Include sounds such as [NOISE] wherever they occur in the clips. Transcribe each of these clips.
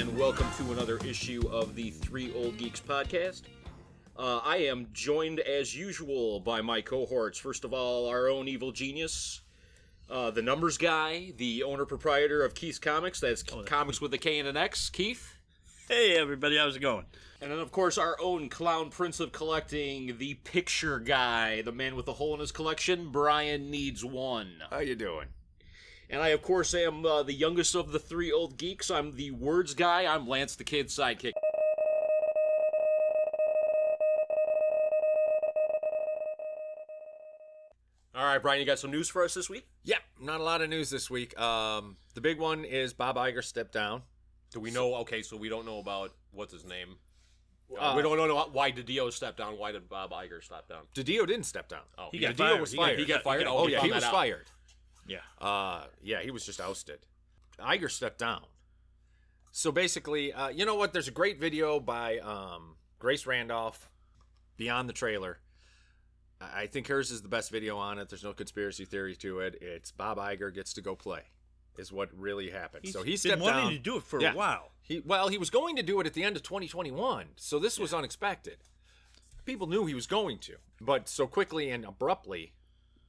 Hey, and welcome to another issue of the Three Old Geeks podcast. Uh, I am joined, as usual, by my cohorts. First of all, our own evil genius, uh, the numbers guy, the owner proprietor of Keith's Comics. That's Comics with a K and an X, Keith. Hey everybody, how's it going? And then, of course, our own clown prince of collecting, the picture guy, the man with the hole in his collection, Brian Needs One. How you doing? And I, of course, am uh, the youngest of the three old geeks. I'm the words guy. I'm Lance the Kid's sidekick. All right, Brian, you got some news for us this week? Yep, not a lot of news this week. Um, the big one is Bob Iger stepped down. Do we know? Okay, so we don't know about what's his name. Uh, we don't know why DiDio step down. Why did Bob Iger step down? DiDio didn't step down. Oh, He yeah, got Dio fired. was He got- fired. he He got fired. he got- Oh, Oh yeah, he was out. fired. Yeah. Uh, yeah, he was just ousted. Iger stepped down. So basically, uh, you know what? There's a great video by um, Grace Randolph, Beyond the Trailer. I think hers is the best video on it. There's no conspiracy theory to it. It's Bob Iger gets to go play, is what really happened. so he He's stepped been wanting down. to do it for Yeah. a while. He well, he was going to do it at the end of 2021, so this was unexpected. People knew he was going to, but so quickly and abruptly,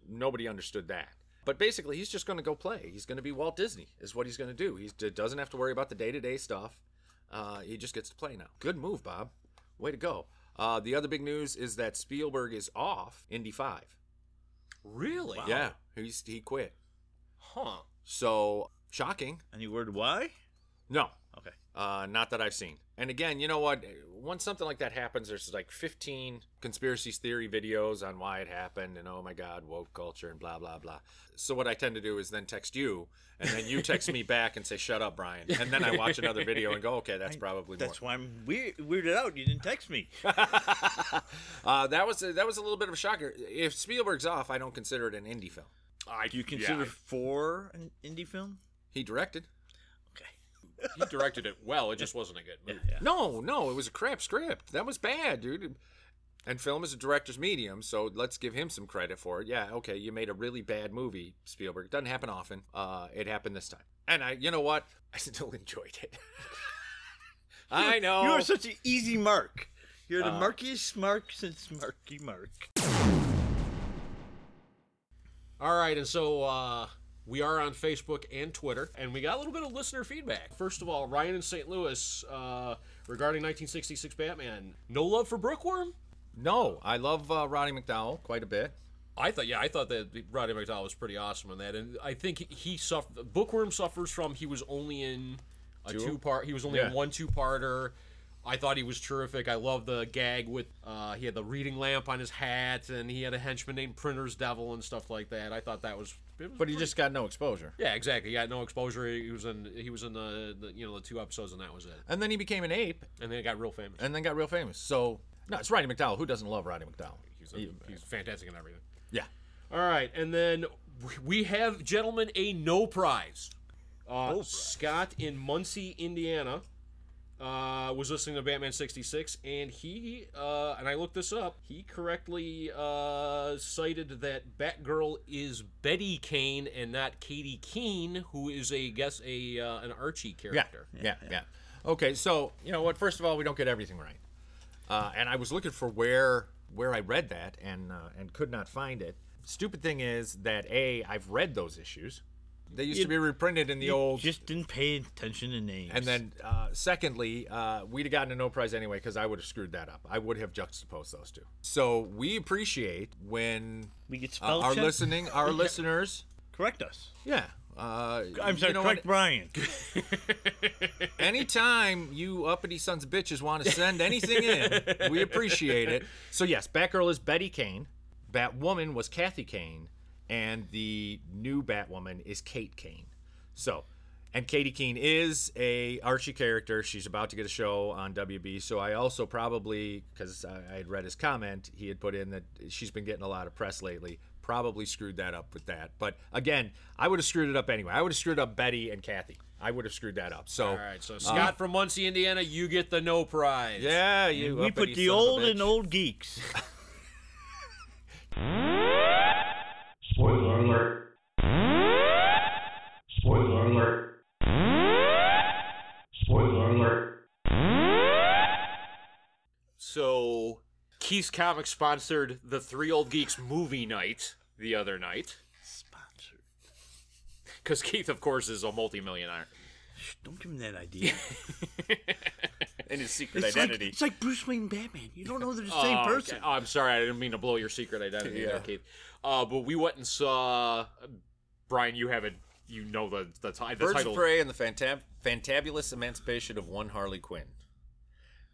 nobody understood that. But basically, he's just going to go play. He's going to be Walt Disney, is what he's going to do. He doesn't have to worry about the day to day stuff. Uh, he just gets to play now. Good move, Bob. Way to go. Uh, the other big news is that Spielberg is off Indy 5. Really? Yeah, he's he quit. Huh. So shocking. Any word why? No, Okay. Uh, not that I've seen. And again, you know what? Once something like that happens, there's like 15 conspiracy theory videos on why it happened, and oh my God, woke culture, and blah blah blah. So what I tend to do is then text you, and then you text me back and say, "Shut up, Brian," and then I watch another video and go, "Okay, that's probably more." That's why I'm weird, weirded out. You didn't text me. [LAUGHS] [LAUGHS] uh, that was a, that was a little bit of a shocker. If Spielberg's off, I don't consider it an indie film. I, Do you consider yeah, for an indie film? He directed. Okay. he directed it well. It just wasn't a good movie. Yeah. No, no, it was a crap script. That was bad, dude. And film is a director's medium, so let's give him some credit for it. Yeah, okay, you made a really bad movie, Spielberg. It doesn't happen often. Uh, it happened this time, and I, you know what? [LAUGHS] I still enjoyed it. [LAUGHS] I know. You are such an easy mark. You're the Uh, markiest mark since Marky Mark. All right, and so uh, we are on Facebook and Twitter, and we got a little bit of listener feedback. First of all, Ryan in St. Louis uh, regarding 1966 Batman. No love for Bookworm? no, I love uh, Roddy McDowall quite a bit. I thought, yeah, I thought that Roddy McDowall was pretty awesome in that, and I think he suffered. Bookworm suffers from he was only in a Two? two part. He was only Yeah. in one two parter. I thought he was terrific. I love the gag with uh, he had the reading lamp on his hat, and he had a henchman named Printer's Devil and stuff like that. I thought that was. But he just got no exposure. yeah, exactly. He got no exposure. He was in he was in the, the you know the two episodes, and that was it. And then he became an ape, And then it got real famous. and then got real famous. So no, it's Roddy McDowall. Who doesn't love Roddy McDowall? He's, a, he's fantastic in everything. Yeah. All right, and then we have, gentlemen, a no prize. Uh, Scott in Muncie, Indiana, uh, was listening to Batman '66, and he uh, and I looked this up. He correctly uh, cited that Batgirl is Betty Kane and not Katie Keene, who is a guess a uh, an Archie Yeah, character. yeah, yeah, Okay, so you know what? First of all, we don't get everything right, uh, and I was looking for where where I read that and uh, and could not find it. Stupid thing is that a I've read those issues. They used to be reprinted in the old. just didn't pay attention to names. and then, uh, secondly, uh, we'd have gotten a no prize anyway because I would have screwed that up. I would have juxtaposed those two. So we appreciate when we get uh, our check? listening, our [LAUGHS] listeners, Correct us. yeah. Uh, I'm sorry, you know correct what? Brian. [LAUGHS] Anytime you uppity sons of bitches want to send anything in, we appreciate it. So yes, Batgirl is Betty Kane, Batwoman was Kathy Kane, and the new Batwoman is Kate Kane. So, and Katie Keene is a Archie character. She's about to get a show on WB. So I also probably, because I I had read his comment, he had put in that she's been getting a lot of press lately. Probably screwed that up with that. But again, I would have screwed it up anyway. I would have screwed up Betty and Kathy. I would have screwed that up. So All right, so uh, Scott from Muncie, Indiana, you get the no prize. yeah, you. we put the son of a old and bitch. old geeks. [LAUGHS] Spoiler alert. Spoiler alert. Spoiler alert. So, Keith's Comics sponsored the Three Old Geeks movie night the other night. Sponsored. Because Keith, of course, is a multimillionaire. Shh, don't give him that idea. [LAUGHS] And his secret It's identity. like, it's like Bruce Wayne Batman. You don't know they're the Oh, same okay. person. Oh, I'm sorry, I didn't mean to blow your secret identity there, Yeah. Keith. Uh, but we went and saw. Brian, you have it. You know the the, ti- the Birds title. of Prey and the Fantab- Fantabulous Emancipation of One Harley Quinn,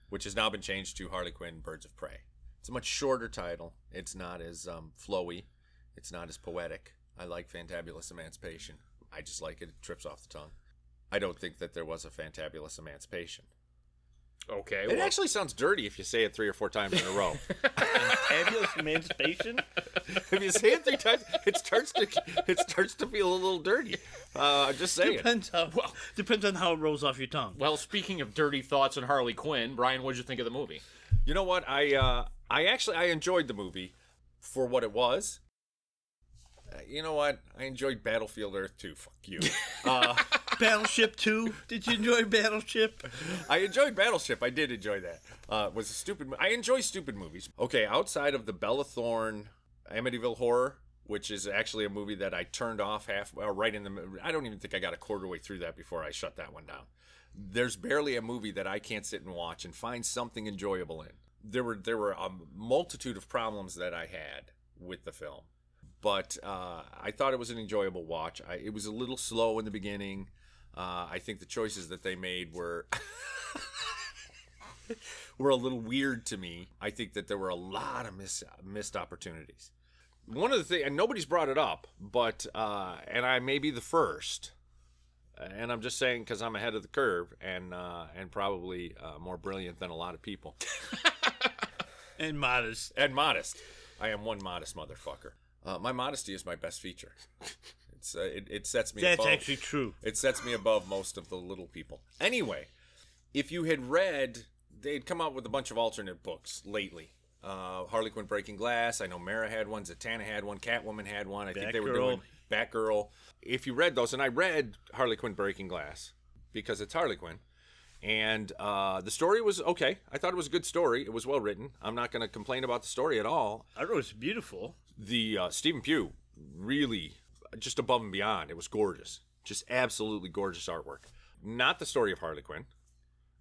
which has now been changed to Harley Quinn Birds of Prey. It's a much shorter title. It's not as um, flowy. It's not as poetic. I like Fantabulous Emancipation. I just like it. It trips off the tongue. I don't think that there was a Fantabulous Emancipation. Okay. It well, actually sounds dirty if you say it three or four times in a row. [LAUGHS] Fabulous emancipation. [LAUGHS] if you say it three times, it starts to it starts to feel a little dirty. Uh, just saying. Depends how. Well- depends on how it rolls off your tongue. well, speaking of dirty thoughts and Harley Quinn, Brian, what did you think of the movie? You know what? I uh, I actually I enjoyed the movie for what it was. Uh, you know what? I enjoyed Battlefield Earth too. Fuck you. [LAUGHS] Uh, Battleship Two. Did you enjoy Battleship? I enjoyed Battleship. I did enjoy that. Uh, was a stupid. I enjoy stupid movies. Okay, outside of the Bella Thorne Amityville Horror, which is actually a movie that I turned off half, uh, right in the. I don't even think I got a quarter way through that before I shut that one down. There's barely a movie that I can't sit and watch and find something enjoyable in. There were there were a multitude of problems that I had with the film, but uh, I thought it was an enjoyable watch. I, it was a little slow in the beginning. Uh, I think the choices that they made were [LAUGHS] were a little weird to me. I think that there were a lot of miss, missed opportunities. One of the things, and nobody's brought it up, but uh, and I may be the first, and I'm just saying because I'm ahead of the curve and uh, and probably uh, more brilliant than a lot of people [LAUGHS] And modest. and modest. I am one modest motherfucker. Uh, my modesty is my best feature. [LAUGHS] It's uh, it, it sets me. That's above. actually true. [LAUGHS] It sets me above most of the little people. Anyway, if you had read, they'd come out with a bunch of alternate books lately. Uh, Harley Quinn Breaking Glass. I know Mera had one. Zatanna had one. Catwoman had one. I think they were doing Batgirl. If you read those, and I read Harley Quinn Breaking Glass because it's Harley Quinn, and uh, the story was okay. I thought it was a good story. It was well written. I'm not going to complain about the story at all I thought it was beautiful. the uh, Stephen Pugh really just above and beyond. It was gorgeous, just absolutely gorgeous artwork. Not the story of Harley Quinn,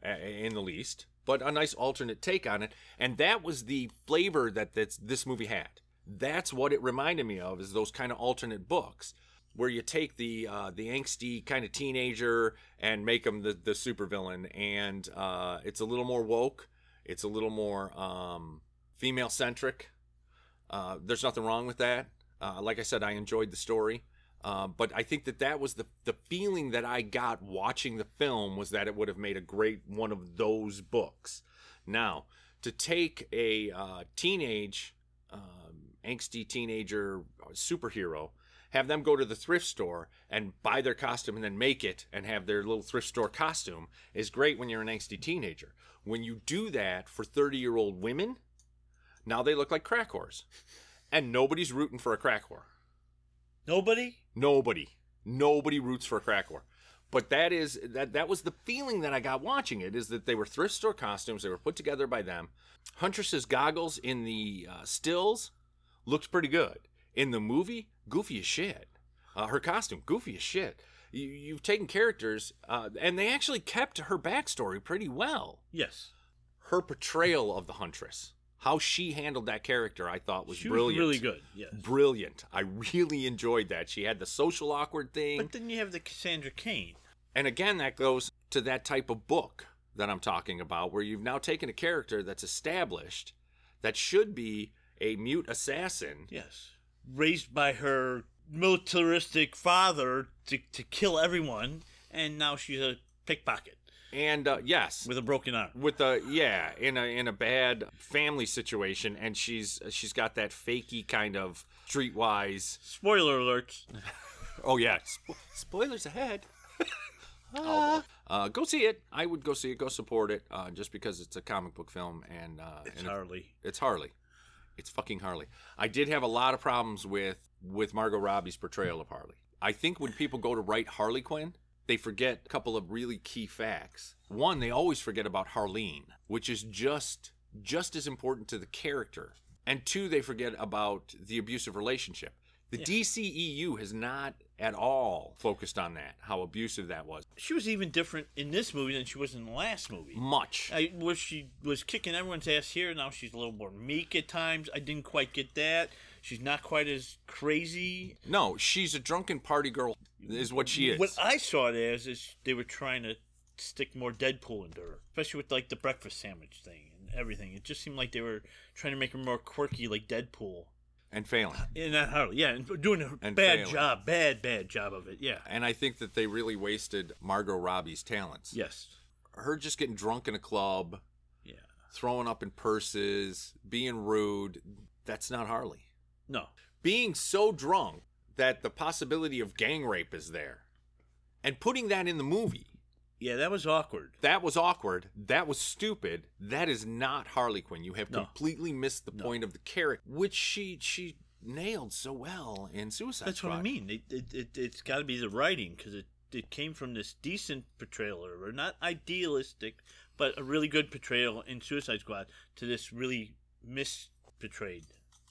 in the least, but a nice alternate take on it. And that was the flavor that this, movie had. That's what it reminded me of, is those kind of alternate books where you take the uh, the angsty kind of teenager and make him the the supervillain, and uh, it's a little more woke. It's a little more um, female centric. Uh, there's nothing wrong with that. Uh, like I said, I enjoyed the story. Uh, but I think that that was the, the feeling that I got watching the film was that it would have made a great one of those books. Now, to take a uh, teenage, um, angsty teenager superhero, have them go to the thrift store and buy their costume and then make it and have their little thrift store costume is great when you're an angsty teenager. When you do that for 30 year old women, now they look like crack whores. And nobody's rooting for a crack whore. Nobody? Nobody. Nobody roots for a crack whore. But that is that that was the feeling that I got watching it is that they were thrift store costumes. They were put together by them. Huntress's goggles in the uh, stills looked pretty good. In the movie, goofy as shit. Uh, her costume, goofy as shit. You, you've taken characters, uh, and they actually kept her backstory pretty well. Yes. Her portrayal of the Huntress, how she handled that character, I thought was She brilliant. was really good. Yes. Brilliant. I really enjoyed that. She had the social awkward thing. But then you have the Cassandra Cain. And again, that goes to that type of book that I'm talking about, where you've now taken a character that's established that should be a mute assassin. Yes. Raised by her militaristic father to, to kill everyone, and now she's a pickpocket And uh, yes, with a broken arm. with a yeah, in a in a bad family situation, and she's she's got that fakey kind of streetwise. Spoiler alert. [LAUGHS] Oh yeah, Spo- spoilers ahead. [LAUGHS] Ah. Uh, go see it. I would go see it. Go support it. Uh, just because it's a comic book film and uh, It's and Harley. It's Harley. It's fucking Harley. I did have a lot of problems with with Margot Robbie's portrayal of Harley. I think when people go to write Harley Quinn, they forget a couple of really key facts. One, they always forget about Harleen, which is just just as important to the character. And two, they forget about the abusive relationship. The DCEU has not at all focused on that, how abusive that was. She was even different in this movie than she was in the last movie. Much. I was she was kicking everyone's ass here. Now she's a little more meek at times. I didn't quite get that. She's not quite as crazy. No, she's a drunken party girl, is what she is. What I saw it as is they were trying to stick more Deadpool into her, especially with like the breakfast sandwich thing and everything. It just seemed like they were trying to make her more quirky, like Deadpool. and failing. And not Harley, yeah, and doing a And bad failing. job, bad, bad job of it. Yeah. And I think that they really wasted Margot Robbie's talents. Yes. Her just getting drunk in a club, Yeah. throwing up in purses, being rude, that's not Harley. No. Being so drunk that the possibility of gang rape is there and putting that in the movie, Yeah, that was awkward. that was awkward. That was stupid. That is not Harley Quinn. You have No. completely missed the point of the character, which she she nailed so well in Suicide Squad. That's Squad. what I mean. It, it, it, it's got to be the writing because it, it came from this decent portrayal, or not idealistic, but a really good portrayal in Suicide Squad to this really misportrayed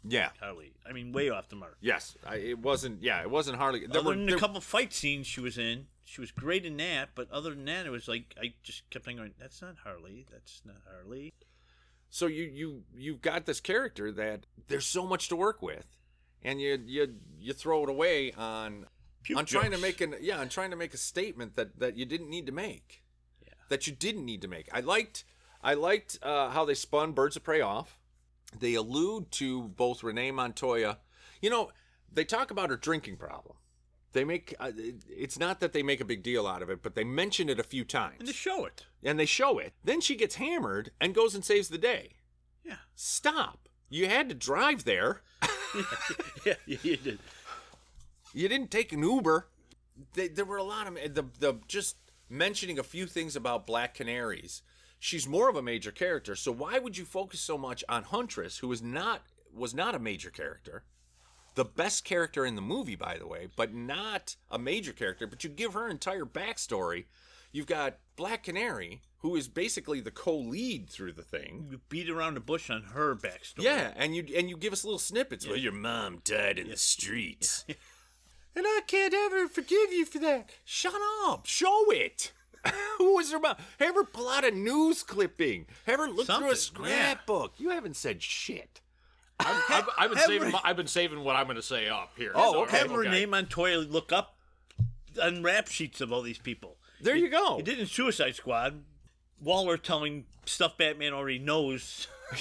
Yeah. Harley. I mean, way off the mark. Yes. I, it wasn't. Yeah. It wasn't Harley. There other were than there- a couple fight scenes she was in, she was great in that. But other than that, it was like I just kept on going. That's not Harley. That's not Harley. so you you you've got this character that there's so much to work with, and you you you throw it away on Puke on trying to make an yeah on trying to make a statement that that you didn't need to make. Yeah. That you didn't need to make. I liked I liked uh, how they spun Birds of Prey off. They allude to both Renee Montoya. You know, they talk about her drinking problem. They make uh, it's not that they make a big deal out of it, but they mention it a few times and they show it. and they show it. Then she gets hammered and goes and saves the day. Yeah, Stop. You had to drive there. [LAUGHS] yeah, you did. You didn't take an Uber. They, there were a lot of the the just mentioning a few things about Black Canaries. She's more of a major character, so why would you focus so much on Huntress, who is not was not a major character, the best character in the movie, by the way, but not a major character. But you give her entire backstory. You've got Black Canary, who is basically the co-lead through the thing. You beat around the bush on her backstory. Yeah, and you and you give us little snippets. Well, your mom died in the streets, [LAUGHS] and I can't ever forgive you for that. Shut up! Show it. [LAUGHS] Who was her mom? Have her pull out a news clipping. Have her look through a Something, yeah. scrapbook. You haven't said shit. I've, [LAUGHS] I've, I've been saving. Renee- My, I've been saving what I'm going to say up here. Oh, So, okay. Have Renee Montoya look up on rap sheets of all these people. There you go. He did in Suicide Squad. Waller telling stuff Batman already knows. [LAUGHS]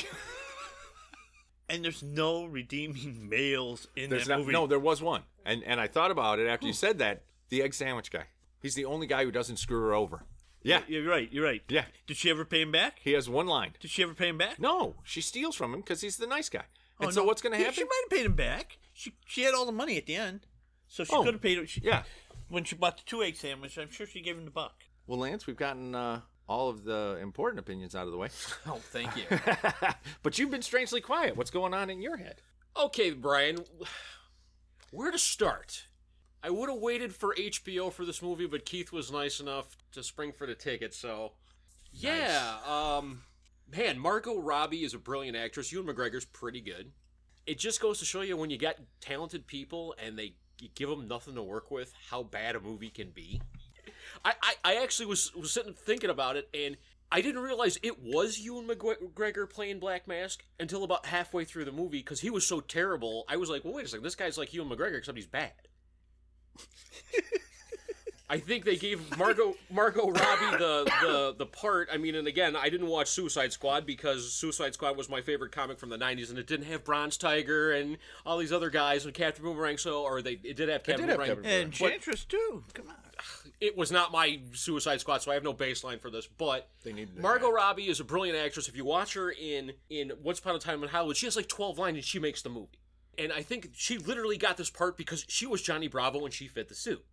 and there's no redeeming males in There's that not, movie. no, there was one, and and I thought about it after you said that. The egg sandwich guy. He's the only guy who doesn't screw her over. Yeah, You're right. You're right. Yeah. Did she ever pay him back? he has one line. Did she ever pay him back? No, she steals from him because he's the nice guy. Oh, And so no. what's going to Yeah, happen? She might have paid him back. She she had all the money at the end, so she Oh, could have paid him. She, yeah. When she bought the two egg sandwich, I'm sure she gave him the buck. Well, Lance, we've gotten uh, all of the important opinions out of the way. [LAUGHS] Oh, thank you. [LAUGHS] but you've been strangely quiet. What's going on in your head? Okay, Brian, where to start? I would have waited for HBO for this movie, but Keith was nice enough to spring for the ticket, so yeah. Um, man, Margot Robbie is a brilliant actress. Ewan McGregor's pretty good. It just goes to show you when you got talented people and they give them nothing to work with, how bad a movie can be. I, I, I actually was, was sitting thinking about it, and I didn't realize it was Ewan McGregor playing Black Mask until about halfway through the movie because he was so terrible. I was like, well, wait a second, this guy's like Ewan McGregor except he's bad. I think they gave Margot Margot Robbie the, the the part. I mean, and again, I didn't watch Suicide Squad because Suicide Squad was my favorite comic from the '90s, and it didn't have Bronze Tiger and all these other guys and Captain Boomerang. So, or they it did have Captain did have Boomerang. Captain And But- Enchantress too. Come on. it was not my Suicide Squad, so I have no baseline for this. But needed to Margot Robbie is a brilliant actress. If you watch her in in Once Upon a Time in Hollywood, she has like 12 lines and she makes the movie. And I think she literally got this part because she was Johnny Bravo and she fit the suit.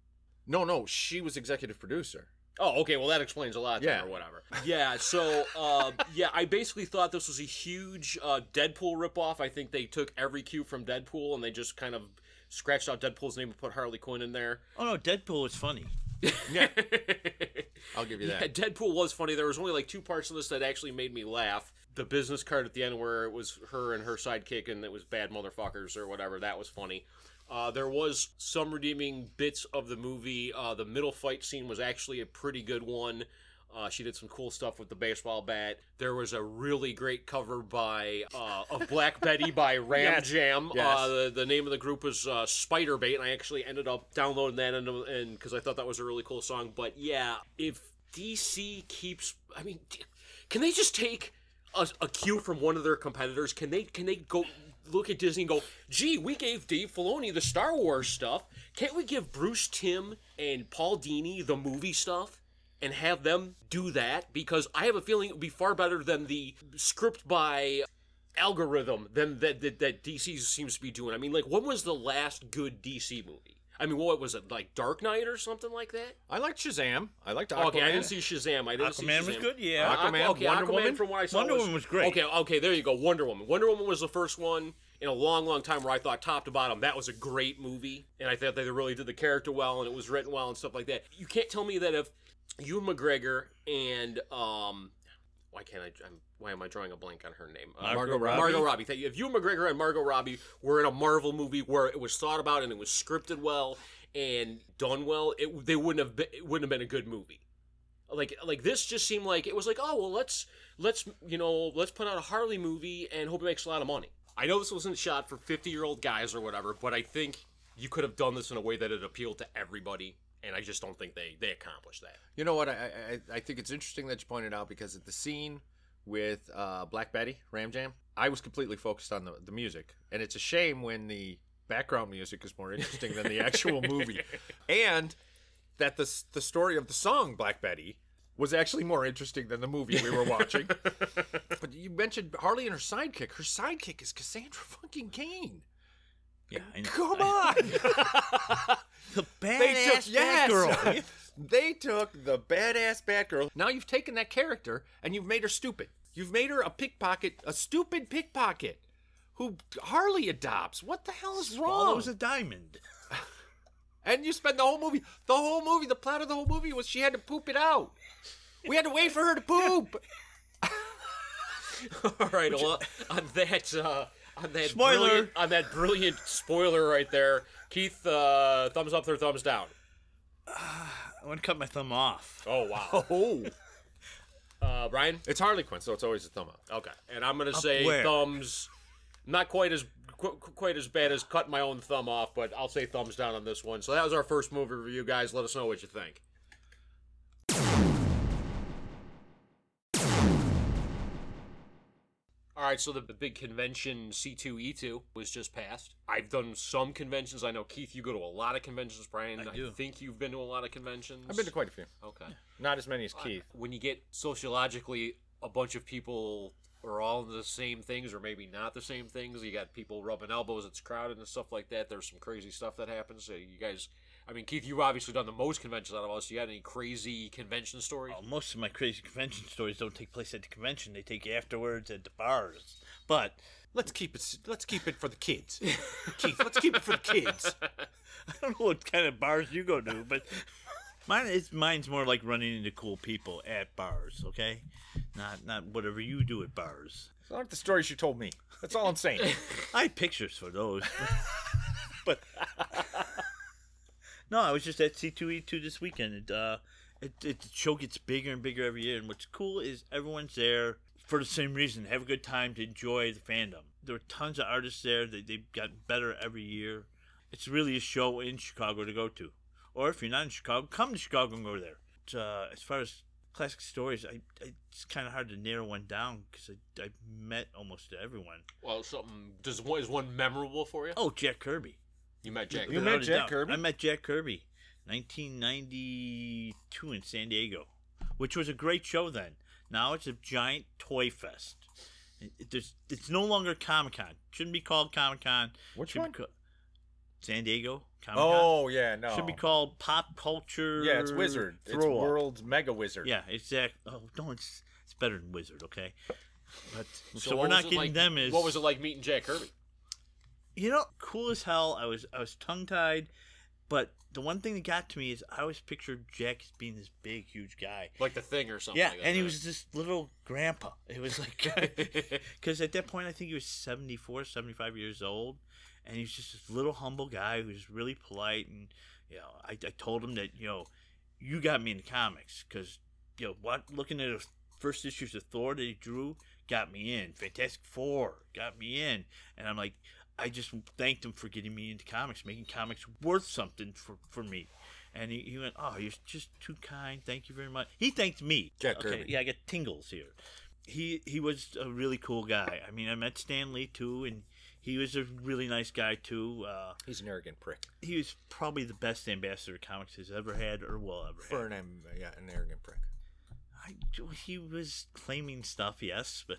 No, no, she was executive producer. Oh, okay. Well, that explains a lot. Yeah. or whatever. Yeah. So, uh, [LAUGHS] yeah, I basically thought this was a huge uh, Deadpool ripoff. I think they took every cue from Deadpool and they just kind of scratched out Deadpool's name and put Harley Quinn in there. Oh no, Deadpool was funny. [LAUGHS] Yeah, I'll give you Yeah, that. Deadpool was funny. There was only like two parts of this that actually made me laugh. The business card at the end where it was her and her sidekick and it was bad motherfuckers or whatever. That was funny. Uh, there was some redeeming bits of the movie. Uh, the middle fight scene was actually a pretty good one. Uh, she did some cool stuff with the baseball bat. There was a really great cover by uh, of Black Betty by [LAUGHS] Ram Yes. Jam. Yes. Uh, the, the name of the group was uh, Spiderbait, and I actually ended up downloading that and and because I thought that was a really cool song. But yeah, if DC keeps, I mean, can they just take a, a cue from one of their competitors? Can they can they go look at Disney and go, gee, we gave Dave Filoni the Star Wars stuff. Can't we give Bruce Timm and Paul Dini the movie stuff? and have them do that because I have a feeling it would be far better than the script by algorithm than that that, that DC seems to be doing. I mean, like, when was the last good DC movie? I mean, what was it like Dark Knight or something like that? I liked Shazam. I liked Aquaman. Okay, I didn't see Shazam. I didn't see Aquaman Shazam. was good, yeah. Aqu- Aquaman, okay, Wonder Aquaman Woman? from what I saw Wonder was, Woman was great. Okay, okay, there you go. Wonder Woman. Wonder Woman was the first one in a long, long time where I thought top to bottom that was a great movie, and I thought they really did the character well and it was written well and stuff like that. You can't tell me that if Ewan McGregor and um. Why can't I? I'm, why am I drawing a blank on her name? Uh, Margot Robbie? Margot Robbie. Thank you. If Ewan McGregor and Margot Robbie were in a Marvel movie where it was thought about and it was scripted well and done well, it they wouldn't have been, it wouldn't have been a good movie. Like like this just seemed like it was like oh well let's let's you know let's put out a Harley movie and hope it makes a lot of money. I know this wasn't shot for fifty year old guys or whatever, but I think you could have done this in a way that it appealed to everybody, and I just don't think they they accomplished that. You know what? I, I I think it's interesting that you pointed out because at the scene with uh, Black Betty, Ram Jam, I was completely focused on the, the music, and it's a shame when the background music is more interesting than the actual [LAUGHS] movie, [LAUGHS] and that the the story of the song Black Betty was actually more interesting than the movie we were watching. [LAUGHS] but you mentioned Harley and her sidekick. Her sidekick is Cassandra fucking Cain. Yeah, I know. Come on. the badass took yes, Batgirl. They took the badass Batgirl. Now you've taken that character and you've made her stupid. You've made her a pickpocket, a stupid pickpocket, who Harley adopts. What the hell is wrong? Swallows a diamond. [LAUGHS] and you spend the whole movie. The whole movie. The plot of the whole movie was she had to poop it out. We had to wait for her to poop. [LAUGHS] All right, well, on that uh, on that Spoiler. brilliant, on that brilliant spoiler right there, Keith, uh, thumbs up or thumbs down? [SIGHS] I want to cut my thumb off. Oh wow. [LAUGHS] Oh, Uh, Brian. it's Harley Quinn, so it's always a thumb up. Okay, and I'm gonna say where? thumbs. Not quite as qu- quite as bad as cutting my own thumb off, but I'll say thumbs down on this one. So that was our first movie review, guys. Let us know what you think. All right, so the, the big convention C2E2 was just passed. I've done some conventions. I know Keith, you go to a lot of conventions. Brian, I, do. think you've been to a lot of conventions. I've been to quite a few. Okay. Not as many as Keith. When you get sociologically a bunch of people are all into the same things or maybe not the same things, you got people rubbing elbows, it's crowded and stuff like that. There's some crazy stuff that happens. So you guys, I mean, Keith, you've obviously done the most conventions out of us. You got any crazy convention stories? Well, most of my crazy convention stories don't take place at the convention; they take afterwards at the bars. But Let's keep it. Let's keep it for the kids. [LAUGHS] Keith, let's keep it for the kids. I don't know what kind of bars you go to, but mine is mine's more like running into cool people at bars. Okay, not not whatever you do at bars. Those aren't the stories you told me. That's all I'm saying. [LAUGHS] I had pictures for those, [LAUGHS] but no, I was just at C2E2 this weekend. It, uh, it, it the show gets bigger and bigger every year, and what's cool is everyone's there for the same reason: have a good time to enjoy the fandom. There are tons of artists there. They they've gotten better every year. It's really a show in Chicago to go to, or if you're not in Chicago, come to Chicago and go there. But, uh, as far as classic stories, I, I it's kind of hard to narrow one down because I I've met almost everyone. Well, something does one is one memorable for you? Oh, Jack Kirby. You met Jack. You Without met Jack doubt. Kirby? I met Jack Kirby, 1992 in San Diego, which was a great show then. Now it's a giant toy fest. It, it- it's no longer Comic Con. Shouldn't be called Comic Con. Which Should one? Be ca- San Diego Comic Con. Oh yeah, no. Should be called Pop Culture. Yeah, it's Wizard. It's Throw Up. World's Mega Wizard. Yeah, exactly. Oh no, it's it's better than Wizard. Okay, but so, what we're not it getting like- them Is What was it like meeting Jack Kirby? You know, cool as hell. I was I was tongue tied, But the one thing that got to me is I always pictured Jack as being this big, huge guy. like the thing or something. Yeah, like that, and he was this little grandpa. It was like, [LAUGHS] [LAUGHS] because at that point I think he was 74, 75 years old, and he was just this little humble guy who was really polite. And you know, I, I told him that you know, you got me into comics because you know what, looking at the first issues of Thor that he drew got me in. Fantastic Four got me in, and I'm like, I just thanked him for getting me into comics, making comics worth something for for me. And he, he went, Oh, you're just too kind. Thank you very much. He thanked me. Jack okay, Kirby. Yeah, I get tingles here. He he was a really cool guy. I mean, I met Stan Lee too, and he was a really nice guy too. Uh, He's an arrogant prick. he was probably the best ambassador comics has ever had or will ever For have. an yeah, an arrogant prick. I, he was claiming stuff, yes, but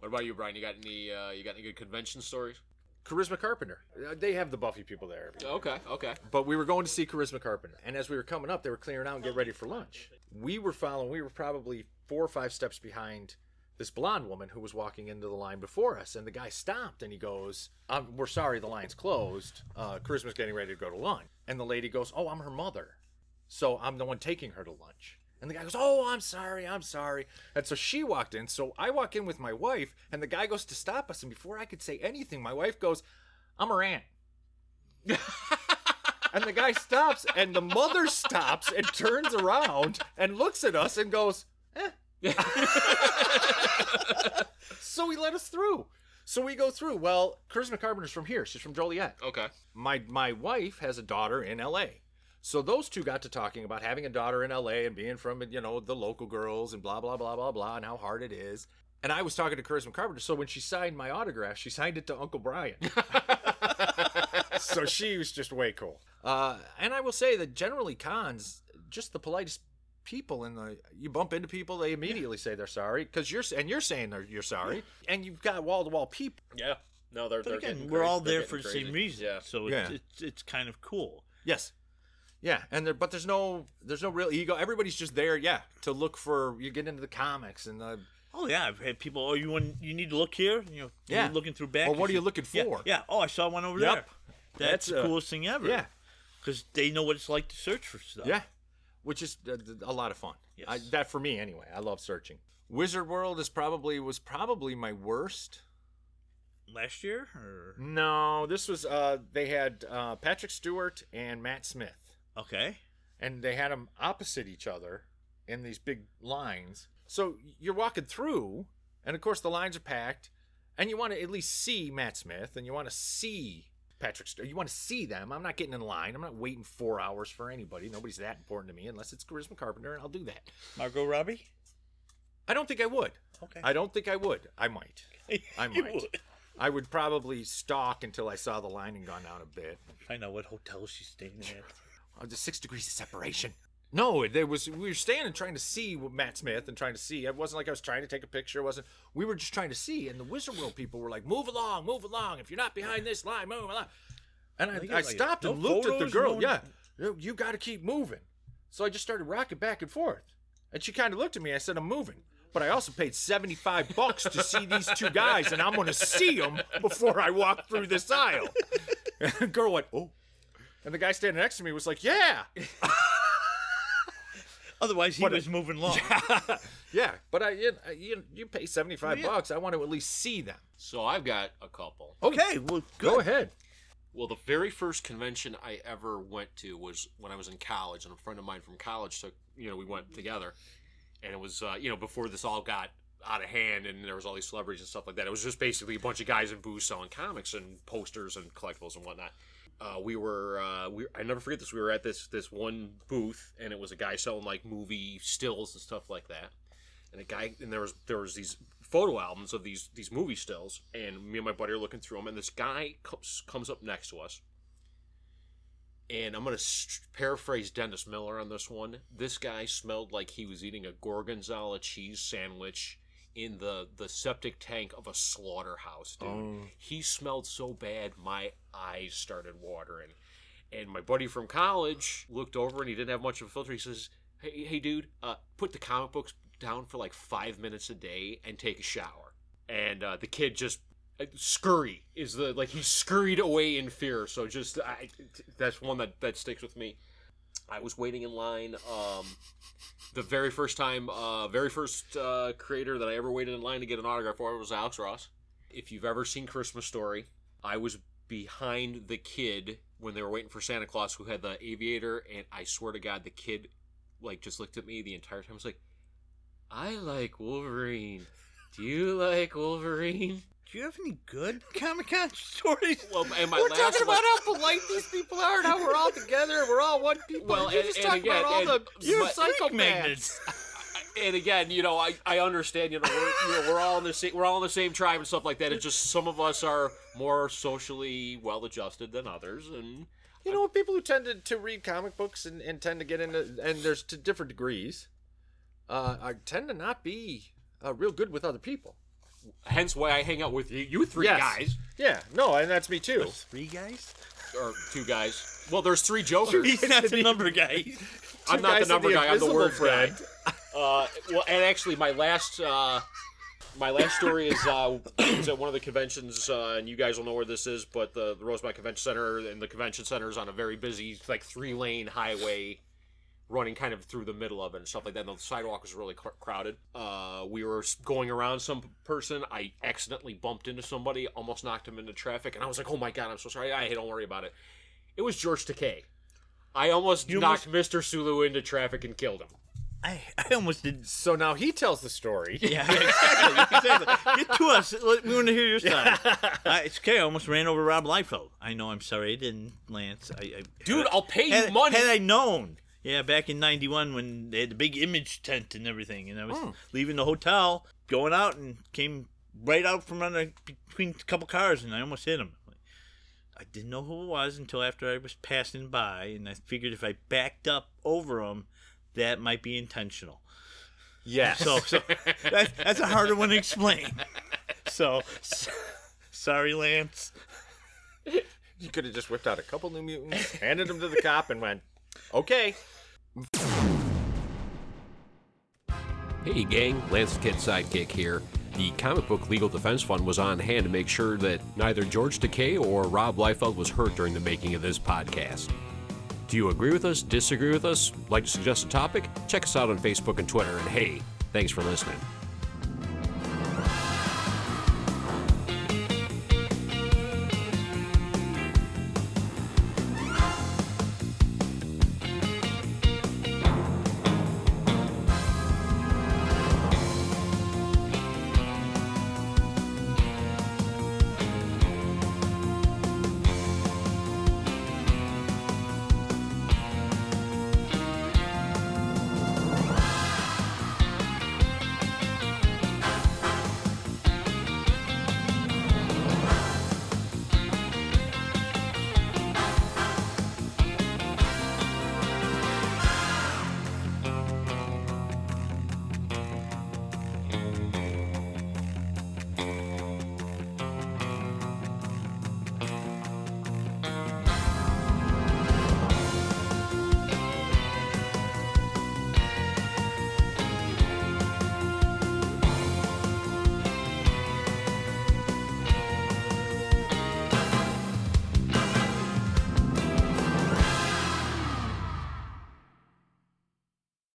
What about you, Brian? You got any? Uh, you got any good convention stories? Charisma Carpenter. Uh, They have the Buffy people there. Okay, okay. But we were going to see Charisma Carpenter. And as we were coming up, they were clearing out and getting ready for lunch. We were following, we were probably four or five steps behind this blonde woman who was walking into the line before us. And the guy stopped and he goes, um, We're sorry, the line's closed. Uh, Charisma's getting ready to go to lunch. And the lady goes, Oh, I'm her mother. So I'm the one taking her to lunch. And the guy goes, Oh, I'm sorry, I'm sorry. And so she walked in. So I walk in with my wife, and the guy goes to stop us. And before I could say anything, my wife goes, I'm her aunt. [LAUGHS] and the guy stops, and the mother stops and turns around and looks at us and goes, eh. [LAUGHS] so he let us through. So we go through. Well, Charisma Carpenter's from here. She's from Joliet Okay. my my wife has a daughter in LA. So those two got to talking about having a daughter in LA and being from you know the local girls and blah blah blah blah blah and how hard it is. And I was talking to Charisma Carpenter. So when she signed my autograph, she signed it to Uncle Brian. [LAUGHS] so she was just way cool. Uh, and I will say that generally cons, just the politest people in the you bump into people, they immediately say they're sorry because you're and you're saying they're, you're sorry, and you've got wall to wall people. Yeah. No, they're but they're again, getting we're crazy. all there getting for the same reason. Yeah. So Yeah. it's, it's it's kind of cool. Yes. Yeah, and there, but there's no there's no real ego. Everybody's just there, yeah, to look for you get into the comics and the Oh yeah, I've had people. Oh, you want you need to look here? You know, Yeah. you're looking through back. Or what are you looking for? Yeah. Oh, I saw one over Yep. there. That's, That's, the uh, coolest thing ever. yeah, because they know what it's like to search for stuff. yeah, which is a, a lot of fun. Yes. I, that for me anyway. I love searching. Wizard World is probably was probably my worst. Last year, or No, this was uh they had uh, Patrick Stewart and Matt Smith, okay, and they had them opposite each other in these big lines. So you're walking through, and of course the lines are packed, and you want to at least see Matt Smith, and you want to see Patrick Stewart. You want to see them. I'm not getting in line. I'm not waiting four hours for anybody. Nobody's that important to me unless it's Charisma Carpenter, and I'll do that. Margot Robbie. I don't think I would. Okay, I don't think I would. I might. [LAUGHS] I might. would. I would probably stalk until I saw the line and gone down a bit. I know what hotel she's staying at. Oh, the six degrees of separation. No, there was we were standing trying to see Matt Smith and trying to see. It wasn't like I was trying to take a picture. It wasn't. We were just trying to see. And the Wizard World people were like, "Move along, move along. If you're not behind this line, move along." And I, I like, stopped and no looked at the girl. no- Yeah, you, you got to keep moving. So I just started rocking back and forth. And she kind of looked at me. I said, "I'm moving." But I also paid 75 bucks to see these two guys, and I'm going to see them before I walk through this aisle. [LAUGHS] And the girl went, "Oh." And the guy standing next to me was like, "Yeah, [LAUGHS] Otherwise, he What a- was moving along. [LAUGHS] yeah." But I, you, you, you pay seventy-five Yeah. bucks. I want to at least see them. So I've got a couple. okay, well, Go ahead. Well, the very first convention I ever went to was when I was in college, and a friend of mine from college took. You know, we went together, and it was uh, you know before this all got out of hand, and there was all these celebrities and stuff like that. It was just basically a bunch of guys in booths selling comics and posters and collectibles and whatnot. Uh, we were uh, we I never forget this. We were at this this one booth, and it was a guy selling like movie stills and stuff like that. And a guy and there was there was these photo albums of these these movie stills, and me and my buddy are looking through them, and this guy comes comes up next to us, and I'm gonna s paraphrase Dennis Miller on this one. This guy smelled like he was eating a gorgonzola cheese sandwich in the the septic tank of a slaughterhouse, dude. He smelled so bad, my eyes started watering. And my buddy from college looked over, and he didn't have much of a filter. He says, "Hey, hey, dude, uh, put the comic books down for like five minutes a day and take a shower." And uh, the kid just uh, scurry is the like he scurried away in fear. So just I, that's one that that sticks with me. I was waiting in line. Um, the very first time, uh, very first uh, creator that I ever waited in line to get an autograph for was Alex Ross. If you've ever seen Christmas Story, I was behind the kid when they were waiting for Santa Claus who had the aviator, and I swear to God, the kid like just looked at me the entire time. I was like, I like Wolverine. Do you like Wolverine? Do you have any good Comic Con [LAUGHS] stories? Well, and my We're last talking one- about how polite these people are and how we're all together. And we're all one people. Well, You're and- just and talking again, about all and- the You're you freak psychopaths. magnets. [LAUGHS] [LAUGHS] and again, you know, I, I understand, you know, we're, you know, we're all in the same, we're all in the same tribe and stuff like that. It's just some of us are more socially well adjusted than others, and You know, people who tend to, to read comic books and, and tend to get into, and there's to different degrees, uh, I tend to not be uh, real good with other people. Hence why I hang out with you, you three Yes. guys Yeah, no, and that's me too. Three guys? or two guys. Well, there's three jokers. He's not the number guy. [LAUGHS] I'm not the number the guy. I'm the invisible word friend. guy. [LAUGHS] Uh, well, and actually, my last uh, my last story is uh, at one of the conventions, uh, and you guys will know where this is. But the, the Rosemont Convention Center and the convention center is on a very busy, like three lane highway, running kind of through the middle of it and stuff like that. And the sidewalk was really cr- crowded. Uh, we were going around some person. I accidentally bumped into somebody, almost knocked him into traffic, and I was like, "Oh my god, I'm so sorry." I hey, don't worry about it. It was George Takei. I almost You knocked Mr. Sulu into traffic and killed him. I, I almost did. So now he tells the story. Yeah, [LAUGHS] exactly. exactly. Get to us. We want to hear your side. [LAUGHS] I, it's okay. I almost ran over Rob Liefeld. I know. I'm sorry. I didn't, Lance. I, I Dude, I'll pay you had, money. Had I known. Yeah, back in '91 when they had the big image tent and everything, and I was hmm. leaving the hotel, going out, and came right out from under between a couple cars, and I almost hit him. I didn't know who it was until after I was passing by, and I figured if I backed up over him, that might be intentional. Yes. So, so [LAUGHS] that, that's a harder one to explain. So, s- sorry, Lance. you could have just whipped out a couple new mutants, handed them to the cop, and went, "Okay." Hey gang, Lance Kid Sidekick here. The Comic Book Legal Defense Fund was on hand to make sure that neither George Takei or Rob Liefeld was hurt during the making of this podcast. Do you agree with us, disagree with us, like to suggest a topic? Check us out on Facebook and Twitter, and hey, thanks for listening.